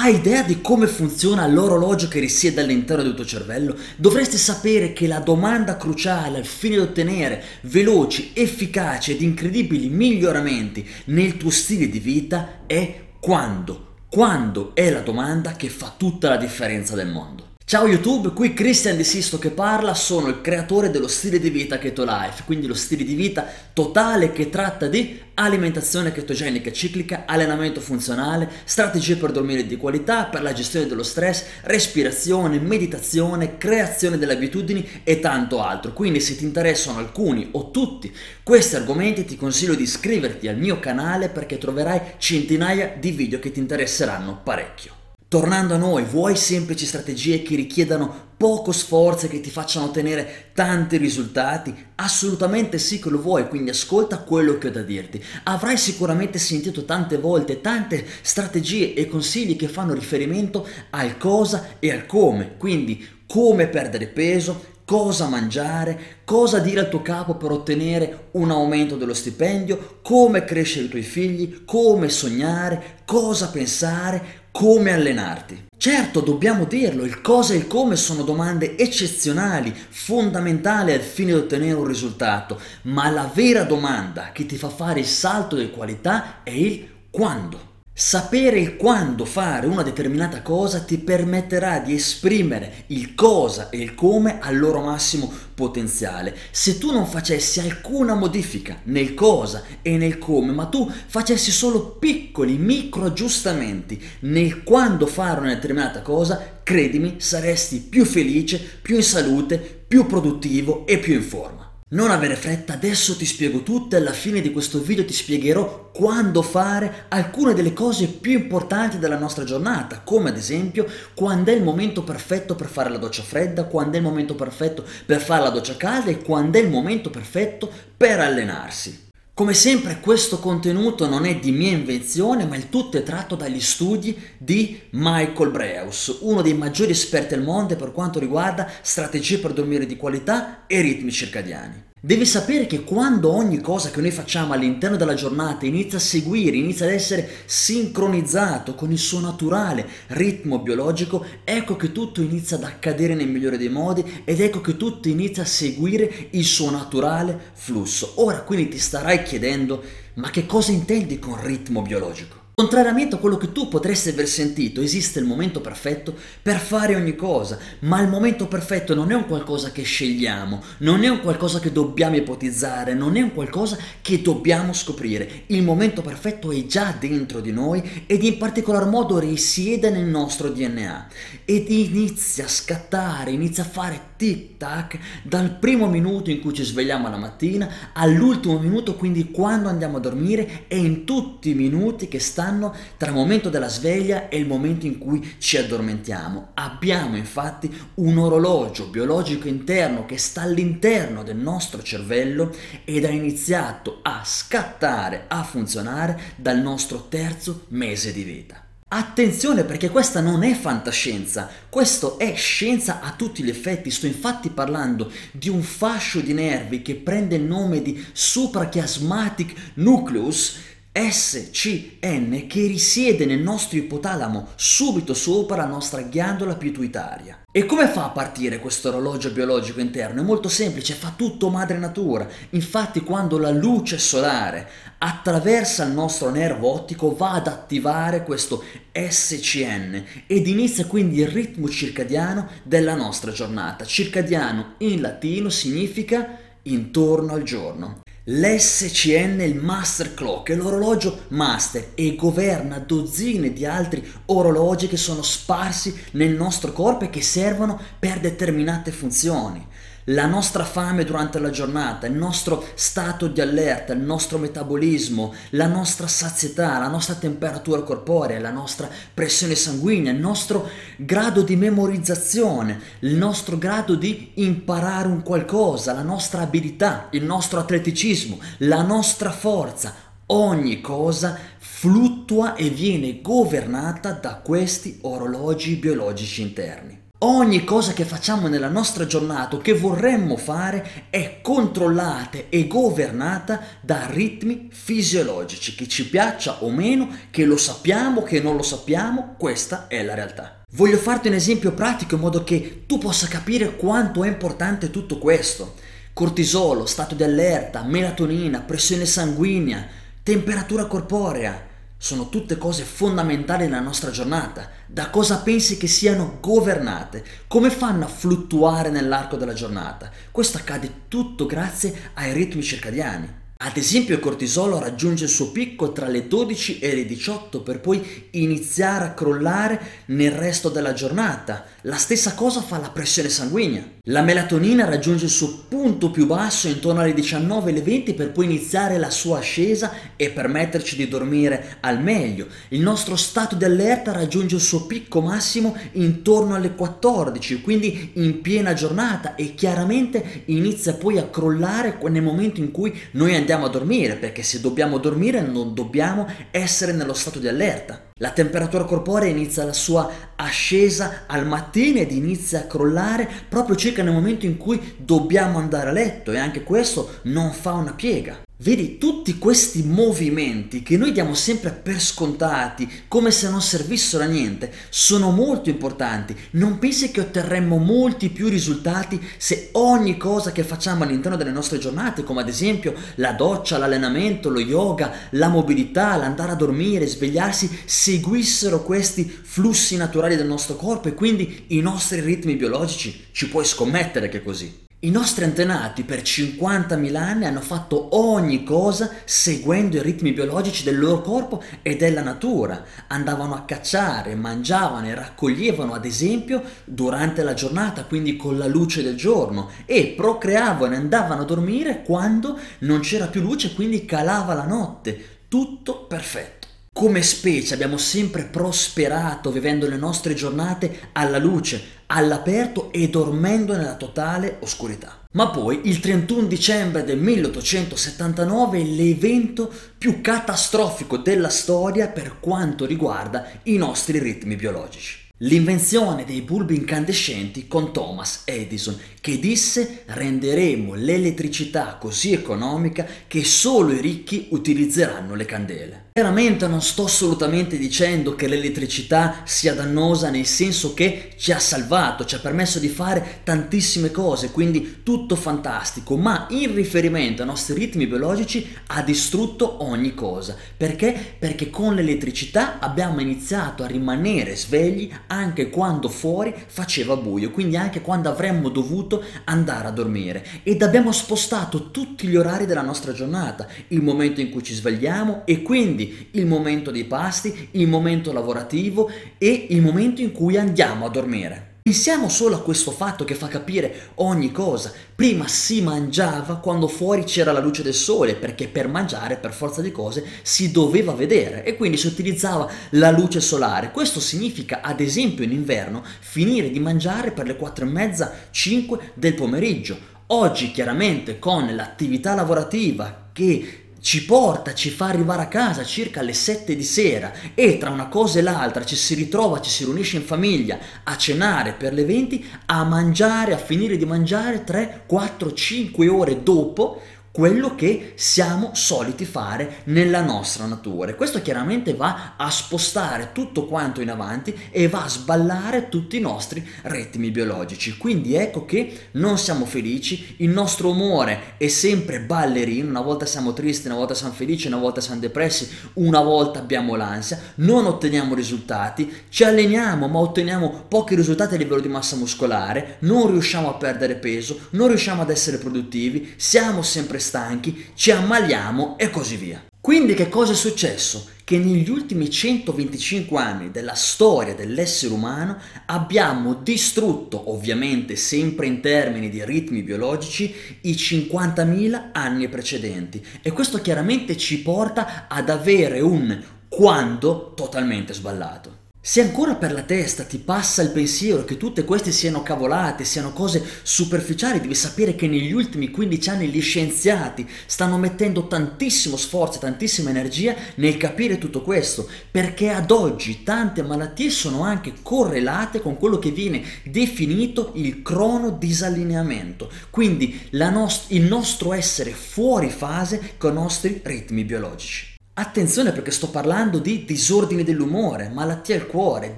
Hai idea di come funziona l'orologio che risiede all'interno del tuo cervello? Dovresti sapere che la domanda cruciale al fine di ottenere veloci, efficaci ed incredibili miglioramenti nel tuo stile di vita è quando. Quando è la domanda che fa tutta la differenza del mondo. Ciao YouTube, qui Christian De Sisto che parla, sono il creatore dello stile di vita Keto Life, quindi lo stile di vita totale che tratta di alimentazione chetogenica ciclica, allenamento funzionale, strategie per dormire di qualità, per la gestione dello stress, respirazione, meditazione, creazione delle abitudini e tanto altro. Quindi se ti interessano alcuni o tutti questi argomenti ti consiglio di iscriverti al mio canale perché troverai centinaia di video che ti interesseranno parecchio. Tornando a noi, vuoi semplici strategie che richiedano poco sforzo e che ti facciano ottenere tanti risultati? Assolutamente sì che lo vuoi, quindi ascolta quello che ho da dirti. Avrai sicuramente sentito tante volte tante strategie e consigli che fanno riferimento al cosa e al come, quindi come perdere peso, cosa mangiare, cosa dire al tuo capo per ottenere un aumento dello stipendio, come crescere i tuoi figli, come sognare, cosa pensare, come allenarti. Certo, dobbiamo dirlo, il cosa e il come sono domande eccezionali, fondamentali al fine di ottenere un risultato, ma la vera domanda che ti fa fare il salto di qualità è il quando. Sapere il quando fare una determinata cosa ti permetterà di esprimere il cosa e il come al loro massimo potenziale. Se tu non facessi alcuna modifica nel cosa e nel come, ma tu facessi solo piccoli micro aggiustamenti nel quando fare una determinata cosa, credimi, saresti più felice, più in salute, più produttivo e più in forma. Non avere fretta, adesso ti spiego tutto e alla fine di questo video ti spiegherò quando fare alcune delle cose più importanti della nostra giornata, come ad esempio quando è il momento perfetto per fare la doccia fredda, quando è il momento perfetto per fare la doccia calda e quando è il momento perfetto per allenarsi. Come sempre questo contenuto non è di mia invenzione, ma il tutto è tratto dagli studi di Michael Breus, uno dei maggiori esperti al mondo per quanto riguarda strategie per dormire di qualità e ritmi circadiani. Devi sapere che quando ogni cosa che noi facciamo all'interno della giornata inizia a seguire, inizia ad essere sincronizzato con il suo naturale ritmo biologico, ecco che tutto inizia ad accadere nel migliore dei modi ed ecco che tutto inizia a seguire il suo naturale flusso. Ora quindi ti starai chiedendo, ma che cosa intendi con ritmo biologico? Contrariamente a quello che tu potresti aver sentito, esiste il momento perfetto per fare ogni cosa, ma il momento perfetto non è un qualcosa che scegliamo, non è un qualcosa che dobbiamo ipotizzare, non è un qualcosa che dobbiamo scoprire. Il momento perfetto è già dentro di noi ed in particolar modo risiede nel nostro DNA ed inizia a scattare, inizia a fare tic tac dal primo minuto in cui ci svegliamo la mattina all'ultimo minuto, quindi quando andiamo a dormire e in tutti i minuti che stanno tra il momento della sveglia e il momento in cui ci addormentiamo. Abbiamo infatti un orologio biologico interno che sta all'interno del nostro cervello ed ha iniziato a scattare, a funzionare dal nostro terzo mese di vita. Attenzione perché questa non è fantascienza, questo è scienza a tutti gli effetti, sto infatti parlando di un fascio di nervi che prende il nome di suprachiasmatic nucleus SCN che risiede nel nostro ipotalamo, subito sopra la nostra ghiandola pituitaria. E come fa a partire questo orologio biologico interno? È molto semplice, fa tutto madre natura. Infatti quando la luce solare attraversa il nostro nervo ottico va ad attivare questo SCN ed inizia quindi il ritmo circadiano della nostra giornata. Circadiano in latino significa intorno al giorno. L'SCN il Master Clock, è l'orologio master e governa dozzine di altri orologi che sono sparsi nel nostro corpo e che servono per determinate funzioni la nostra fame durante la giornata, il nostro stato di allerta, il nostro metabolismo, la nostra sazietà, la nostra temperatura corporea, la nostra pressione sanguigna, il nostro grado di memorizzazione, il nostro grado di imparare un qualcosa, la nostra abilità, il nostro atleticismo, la nostra forza, ogni cosa fluttua e viene governata da questi orologi biologici interni. Ogni cosa che facciamo nella nostra giornata o che vorremmo fare è controllata e governata da ritmi fisiologici, che ci piaccia o meno, che lo sappiamo, che non lo sappiamo, questa è la realtà. Voglio farti un esempio pratico in modo che tu possa capire quanto è importante tutto questo. Cortisolo, stato di allerta, melatonina, pressione sanguigna, temperatura corporea, sono tutte cose fondamentali nella nostra giornata. Da cosa pensi che siano governate? Come fanno a fluttuare nell'arco della giornata? Questo accade tutto grazie ai ritmi circadiani. Ad esempio il cortisolo raggiunge il suo picco tra le 12 e le 18 per poi iniziare a crollare nel resto della giornata. La stessa cosa fa la pressione sanguigna. La melatonina raggiunge il suo punto più basso intorno alle 19 e le 20 per poi iniziare la sua ascesa e permetterci di dormire al meglio. Il nostro stato di allerta raggiunge il suo picco massimo intorno alle 14, quindi in piena giornata e chiaramente inizia poi a crollare nel momento in cui noi andiamo a dormire, perché se dobbiamo dormire non dobbiamo essere nello stato di allerta. La temperatura corporea inizia la sua ascesa al mattino ed inizia a crollare proprio circa nel momento in cui dobbiamo andare a letto e anche questo non fa una piega. Vedi tutti questi movimenti che noi diamo sempre per scontati, come se non servissero a niente, sono molto importanti. Non pensi che otterremmo molti più risultati se ogni cosa che facciamo all'interno delle nostre giornate, come ad esempio la doccia, l'allenamento, lo yoga, la mobilità, l'andare a dormire, svegliarsi, seguissero questi flussi naturali del nostro corpo e quindi i nostri ritmi biologici? Ci puoi scommettere che è così. I nostri antenati per 50.000 anni hanno fatto ogni cosa seguendo i ritmi biologici del loro corpo e della natura. Andavano a cacciare, mangiavano e raccoglievano ad esempio durante la giornata, quindi con la luce del giorno, e procreavano e andavano a dormire quando non c'era più luce, quindi calava la notte. Tutto perfetto. Come specie abbiamo sempre prosperato vivendo le nostre giornate alla luce, all'aperto e dormendo nella totale oscurità. Ma poi il 31 dicembre del 1879 l'evento più catastrofico della storia per quanto riguarda i nostri ritmi biologici. L'invenzione dei bulbi incandescenti con Thomas Edison, che disse renderemo l'elettricità così economica che solo i ricchi utilizzeranno le candele. Chiaramente non sto assolutamente dicendo che l'elettricità sia dannosa nel senso che ci ha salvato, ci ha permesso di fare tantissime cose, quindi tutto fantastico, ma in riferimento ai nostri ritmi biologici ha distrutto ogni cosa. Perché? Perché con l'elettricità abbiamo iniziato a rimanere svegli anche quando fuori faceva buio, quindi anche quando avremmo dovuto andare a dormire ed abbiamo spostato tutti gli orari della nostra giornata, il momento in cui ci svegliamo e quindi il momento dei pasti, il momento lavorativo e il momento in cui andiamo a dormire. Pensiamo solo a questo fatto che fa capire ogni cosa. Prima si mangiava quando fuori c'era la luce del sole, perché per mangiare, per forza di cose, si doveva vedere e quindi si utilizzava la luce solare. Questo significa, ad esempio, in inverno, finire di mangiare per le 4 e mezza, 5 del pomeriggio. Oggi, chiaramente, con l'attività lavorativa che ci porta, ci fa arrivare a casa circa alle 7 di sera e tra una cosa e l'altra ci si ritrova, ci si riunisce in famiglia a cenare per le 20, a mangiare, a finire di mangiare 3, 4, 5 ore dopo quello che siamo soliti fare nella nostra natura. E questo chiaramente va a spostare tutto quanto in avanti e va a sballare tutti i nostri ritmi biologici. Quindi ecco che non siamo felici, il nostro umore è sempre ballerino, una volta siamo tristi, una volta siamo felici, una volta siamo depressi, una volta abbiamo l'ansia, non otteniamo risultati, ci alleniamo ma otteniamo pochi risultati a livello di massa muscolare, non riusciamo a perdere peso, non riusciamo ad essere produttivi, siamo sempre stanchi, ci ammaliamo e così via. Quindi che cosa è successo? Che negli ultimi 125 anni della storia dell'essere umano abbiamo distrutto, ovviamente sempre in termini di ritmi biologici, i 50.000 anni precedenti. E questo chiaramente ci porta ad avere un quando totalmente sballato. Se ancora per la testa ti passa il pensiero che tutte queste siano cavolate, siano cose superficiali, devi sapere che negli ultimi 15 anni gli scienziati stanno mettendo tantissimo sforzo, tantissima energia nel capire tutto questo, perché ad oggi tante malattie sono anche correlate con quello che viene definito il crono disallineamento, quindi nost- il nostro essere fuori fase con i nostri ritmi biologici. Attenzione perché sto parlando di disordini dell'umore, malattie al cuore,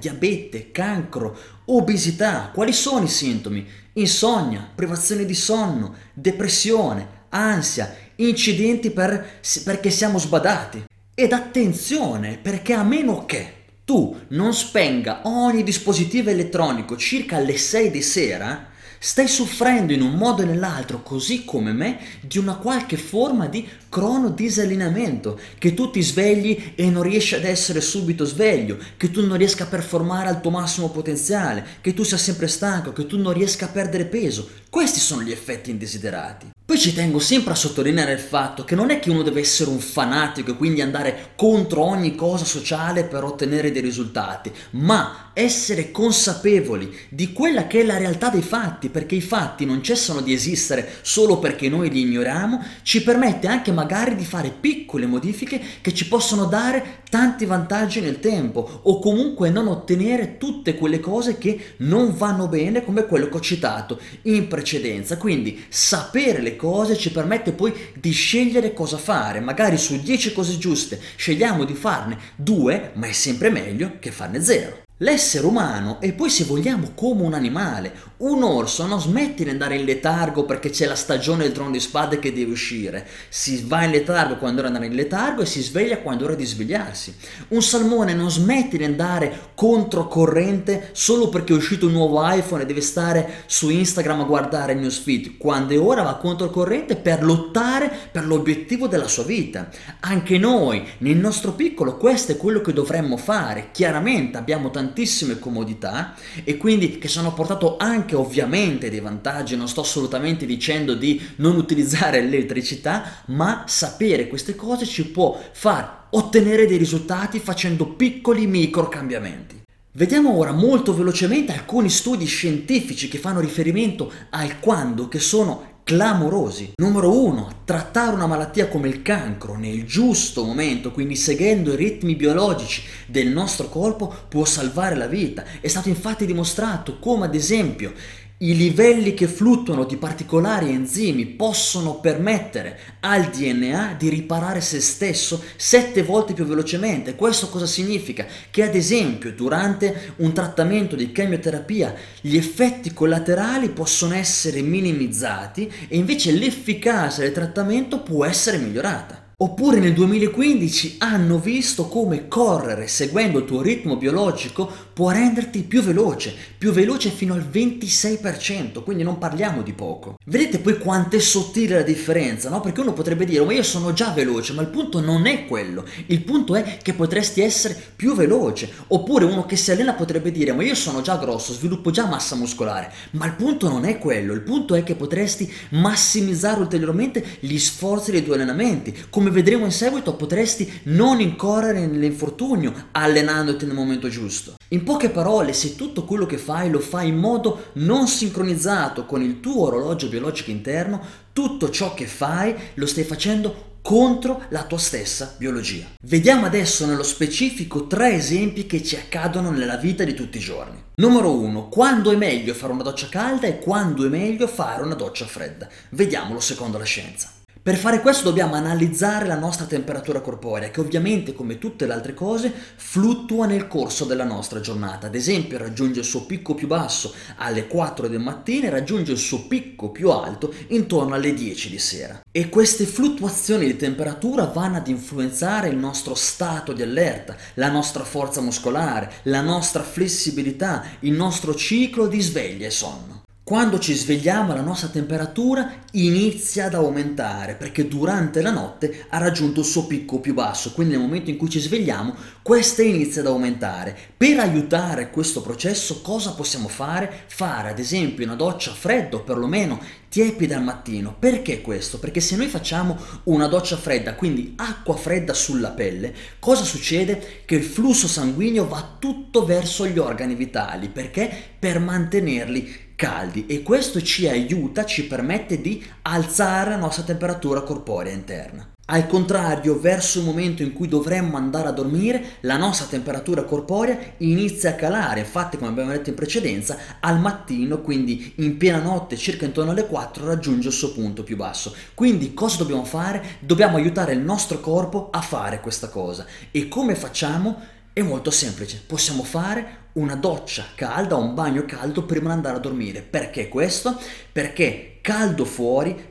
diabete, cancro, obesità. Quali sono i sintomi? Insonnia, privazione di sonno, depressione, ansia, incidenti per, perché siamo sbadati. Ed attenzione perché a meno che tu non spenga ogni dispositivo elettronico circa alle 6 di sera, Stai soffrendo in un modo o nell'altro, così come me, di una qualche forma di crono disallineamento, che tu ti svegli e non riesci ad essere subito sveglio, che tu non riesca a performare al tuo massimo potenziale, che tu sia sempre stanco, che tu non riesca a perdere peso. Questi sono gli effetti indesiderati. Poi ci tengo sempre a sottolineare il fatto che non è che uno deve essere un fanatico e quindi andare contro ogni cosa sociale per ottenere dei risultati, ma essere consapevoli di quella che è la realtà dei fatti, perché i fatti non cessano di esistere solo perché noi li ignoriamo, ci permette anche magari di fare piccole modifiche che ci possono dare tanti vantaggi nel tempo o comunque non ottenere tutte quelle cose che non vanno bene come quello che ho citato in precedenza. Quindi sapere le cose ci permette poi di scegliere cosa fare. Magari su 10 cose giuste scegliamo di farne due, ma è sempre meglio che farne zero. L'essere umano e poi se vogliamo come un animale, un orso non smette di andare in letargo perché c'è la stagione del trono di spade che deve uscire, si va in letargo quando è andare in letargo e si sveglia quando è ora di svegliarsi. Un salmone non smette di andare controcorrente solo perché è uscito un nuovo iPhone e deve stare su Instagram a guardare il newsfeed, quando è ora va controcorrente per lottare per l'obiettivo della sua vita. Anche noi, nel nostro piccolo, questo è quello che dovremmo fare. Chiaramente abbiamo tantissime comodità e quindi che sono portato anche ovviamente dei vantaggi, non sto assolutamente dicendo di non utilizzare l'elettricità, ma sapere queste cose ci può far ottenere dei risultati facendo piccoli micro cambiamenti. Vediamo ora molto velocemente alcuni studi scientifici che fanno riferimento al quando, che sono clamorosi. Numero uno, trattare una malattia come il cancro nel giusto momento, quindi seguendo i ritmi biologici del nostro corpo, può salvare la vita. È stato infatti dimostrato come ad esempio i livelli che fluttuano di particolari enzimi possono permettere al DNA di riparare se stesso sette volte più velocemente. Questo cosa significa? Che ad esempio durante un trattamento di chemioterapia gli effetti collaterali possono essere minimizzati e invece l'efficacia del trattamento può essere migliorata. Oppure nel 2015 hanno visto come correre seguendo il tuo ritmo biologico può renderti più veloce, più veloce fino al 26%, quindi non parliamo di poco. Vedete poi quanto è sottile la differenza, no? Perché uno potrebbe dire, ma io sono già veloce, ma il punto non è quello, il punto è che potresti essere più veloce. Oppure uno che si allena potrebbe dire, ma io sono già grosso, sviluppo già massa muscolare, ma il punto non è quello, il punto è che potresti massimizzare ulteriormente gli sforzi dei tuoi allenamenti, come come vedremo in seguito, potresti non incorrere nell'infortunio allenandoti nel momento giusto. In poche parole, se tutto quello che fai lo fai in modo non sincronizzato con il tuo orologio biologico interno, tutto ciò che fai lo stai facendo contro la tua stessa biologia. Vediamo adesso nello specifico tre esempi che ci accadono nella vita di tutti i giorni. Numero 1. Quando è meglio fare una doccia calda e quando è meglio fare una doccia fredda. Vediamolo secondo la scienza. Per fare questo dobbiamo analizzare la nostra temperatura corporea, che ovviamente come tutte le altre cose fluttua nel corso della nostra giornata. Ad esempio raggiunge il suo picco più basso alle 4 del mattino e raggiunge il suo picco più alto intorno alle 10 di sera. E queste fluttuazioni di temperatura vanno ad influenzare il nostro stato di allerta, la nostra forza muscolare, la nostra flessibilità, il nostro ciclo di sveglia e sonno. Quando ci svegliamo la nostra temperatura inizia ad aumentare perché durante la notte ha raggiunto il suo picco più basso, quindi nel momento in cui ci svegliamo questa inizia ad aumentare. Per aiutare questo processo cosa possiamo fare? Fare ad esempio una doccia fredda o perlomeno tiepida al mattino. Perché questo? Perché se noi facciamo una doccia fredda, quindi acqua fredda sulla pelle, cosa succede? Che il flusso sanguigno va tutto verso gli organi vitali. Perché? Per mantenerli caldi e questo ci aiuta, ci permette di alzare la nostra temperatura corporea interna. Al contrario, verso il momento in cui dovremmo andare a dormire, la nostra temperatura corporea inizia a calare. Infatti, come abbiamo detto in precedenza, al mattino, quindi in piena notte, circa intorno alle 4, raggiunge il suo punto più basso. Quindi cosa dobbiamo fare? Dobbiamo aiutare il nostro corpo a fare questa cosa. E come facciamo? È molto semplice, possiamo fare una doccia calda un bagno caldo prima di andare a dormire. Perché questo? Perché caldo fuori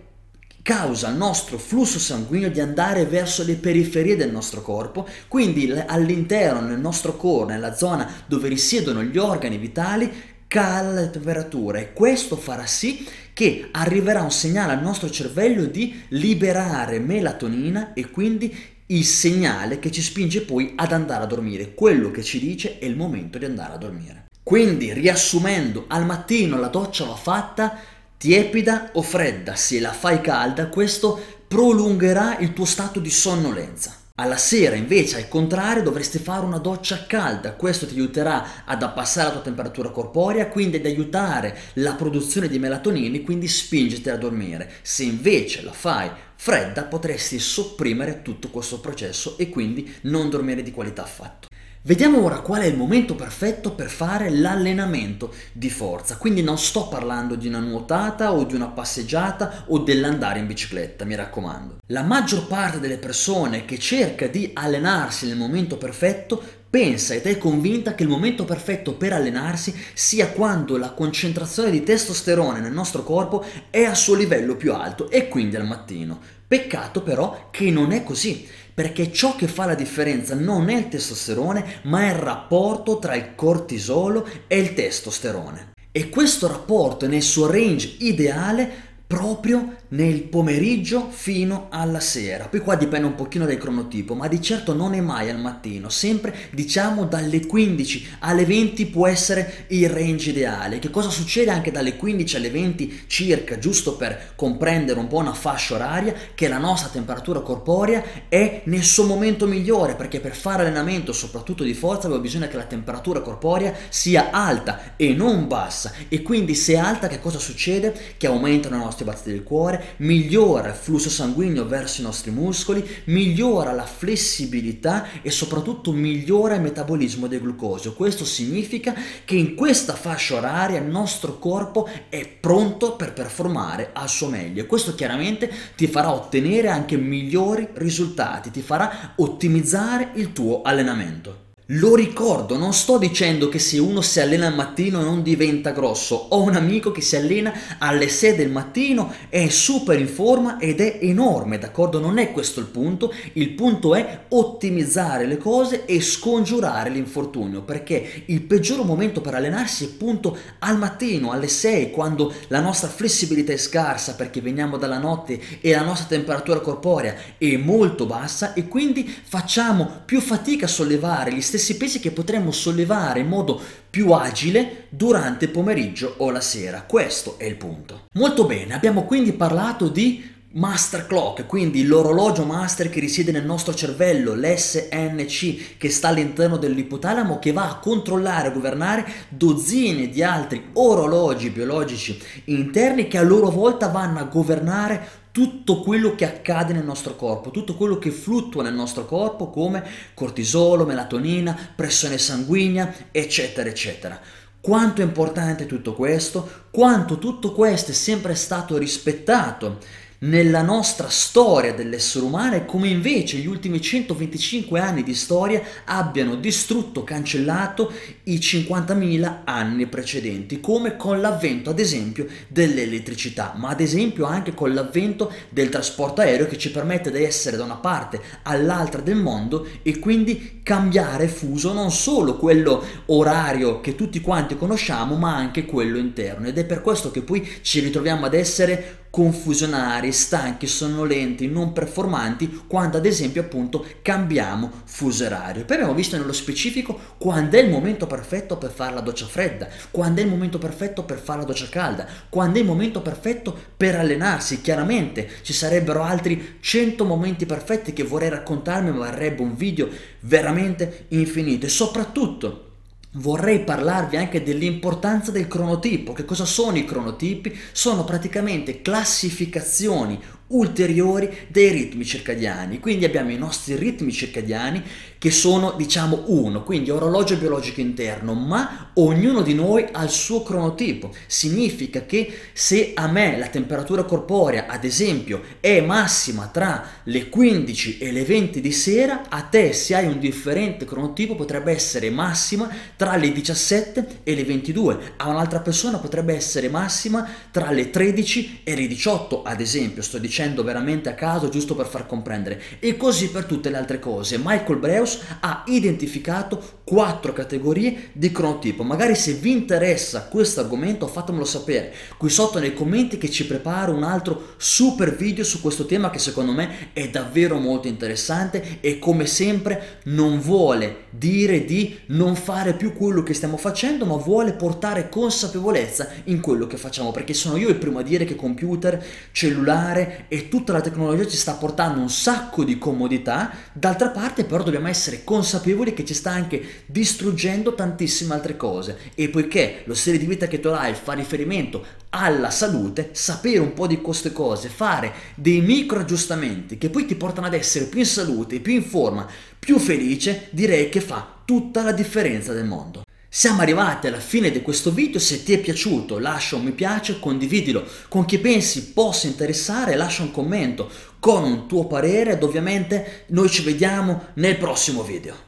causa al nostro flusso sanguigno di andare verso le periferie del nostro corpo, quindi all'interno, nel nostro corpo, nella zona dove risiedono gli organi vitali, cala la temperatura e questo farà sì che arriverà un segnale al nostro cervello di liberare melatonina e quindi il segnale che ci spinge poi ad andare a dormire, quello che ci dice è il momento di andare a dormire. Quindi, riassumendo, al mattino la doccia va fatta tiepida o fredda, se la fai calda questo prolungherà il tuo stato di sonnolenza. Alla sera invece al contrario dovresti fare una doccia calda, questo ti aiuterà ad abbassare la tua temperatura corporea, quindi ad aiutare la produzione di melatonina e quindi spingerti a dormire. Se invece la fai fredda potresti sopprimere tutto questo processo e quindi non dormire di qualità affatto. Vediamo ora qual è il momento perfetto per fare l'allenamento di forza, quindi non sto parlando di una nuotata o di una passeggiata o dell'andare in bicicletta, mi raccomando. La maggior parte delle persone che cerca di allenarsi nel momento perfetto pensa ed è convinta che il momento perfetto per allenarsi sia quando la concentrazione di testosterone nel nostro corpo è al suo livello più alto e quindi al mattino. Peccato però che non è così perché ciò che fa la differenza non è il testosterone, ma è il rapporto tra il cortisolo e il testosterone. E questo rapporto nel suo range ideale proprio nel pomeriggio fino alla sera. Poi qua dipende un pochino dal cronotipo, ma di certo non è mai al mattino, sempre diciamo dalle 15 alle 20 può essere il range ideale. Che cosa succede anche dalle 15 alle 20 circa, giusto per comprendere un po' una fascia oraria, che la nostra temperatura corporea è nel suo momento migliore, perché per fare allenamento, soprattutto di forza, abbiamo bisogno che la temperatura corporea sia alta e non bassa. E quindi se è alta che cosa succede? Che aumentano i nostri nostri battiti del cuore, migliora il flusso sanguigno verso i nostri muscoli, migliora la flessibilità e soprattutto migliora il metabolismo del glucosio. Questo significa che in questa fascia oraria il nostro corpo è pronto per performare al suo meglio e questo chiaramente ti farà ottenere anche migliori risultati, ti farà ottimizzare il tuo allenamento. Lo ricordo, non sto dicendo che se uno si allena al mattino non diventa grosso. Ho un amico che si allena alle 6 del mattino, è super in forma ed è enorme, d'accordo? Non è questo il punto. Il punto è ottimizzare le cose e scongiurare l'infortunio, perché il peggior momento per allenarsi è appunto al mattino, alle 6, quando la nostra flessibilità è scarsa perché veniamo dalla notte e la nostra temperatura corporea è molto bassa e quindi facciamo più fatica a sollevare gli stessi stessi pesi che potremmo sollevare in modo più agile durante il pomeriggio o la sera. Questo è il punto. Molto bene, abbiamo quindi parlato di Master Clock, quindi l'orologio master che risiede nel nostro cervello, l'SNC che sta all'interno dell'ipotalamo che va a controllare e governare dozzine di altri orologi biologici interni che a loro volta vanno a governare tutto quello che accade nel nostro corpo, tutto quello che fluttua nel nostro corpo come cortisolo, melatonina, pressione sanguigna, eccetera, eccetera. Quanto è importante tutto questo? Quanto tutto questo è sempre stato rispettato nella nostra storia dell'essere umano e come invece gli ultimi 125 anni di storia abbiano distrutto, cancellato i 50.000 anni precedenti, come con l'avvento ad esempio dell'elettricità, ma ad esempio anche con l'avvento del trasporto aereo che ci permette di essere da una parte all'altra del mondo e quindi cambiare fuso non solo quello orario che tutti quanti conosciamo, ma anche quello interno. Ed è per questo che poi ci ritroviamo ad essere confusionari, stanchi, sonnolenti, non performanti quando ad esempio appunto cambiamo fuso orario. Poi abbiamo visto nello specifico quando è il momento perfetto per fare la doccia fredda, quando è il momento perfetto per fare la doccia calda, quando è il momento perfetto per allenarsi. Chiaramente ci sarebbero altri 100 momenti perfetti che vorrei raccontarmi, ma varrebbe un video veramente infinito e soprattutto Vorrei parlarvi anche dell'importanza del cronotipo. Che cosa sono i cronotipi? Sono praticamente classificazioni ulteriori dei ritmi circadiani. Quindi abbiamo i nostri ritmi circadiani che sono diciamo uno, quindi orologio biologico interno, ma ognuno di noi ha il suo cronotipo. Significa che se a me la temperatura corporea, ad esempio, è massima tra le 15 e le 20 di sera, a te se hai un differente cronotipo potrebbe essere massima tra le 17 e le 22, a un'altra persona potrebbe essere massima tra le 13 e le 18, ad esempio, sto dicendo veramente a caso giusto per far comprendere. E così per tutte le altre cose. Michael Breus ha identificato quattro categorie di cronotipo. Magari se vi interessa questo argomento fatemelo sapere qui sotto nei commenti che ci preparo un altro super video su questo tema che secondo me è davvero molto interessante e come sempre non vuole dire di non fare più quello che stiamo facendo ma vuole portare consapevolezza in quello che facciamo perché sono io il primo a dire che computer, cellulare e tutta la tecnologia ci sta portando un sacco di comodità, d'altra parte però dobbiamo essere consapevoli che ci sta anche distruggendo tantissime altre cose e poiché lo stile di vita Keto Life fa riferimento alla salute, sapere un po' di queste cose, fare dei micro aggiustamenti che poi ti portano ad essere più in salute, più in forma, più felice, direi che fa tutta la differenza del mondo. Siamo arrivati alla fine di questo video, se ti è piaciuto lascia un mi piace, condividilo con chi pensi possa interessare, lascia un commento con un tuo parere ed ovviamente noi ci vediamo nel prossimo video.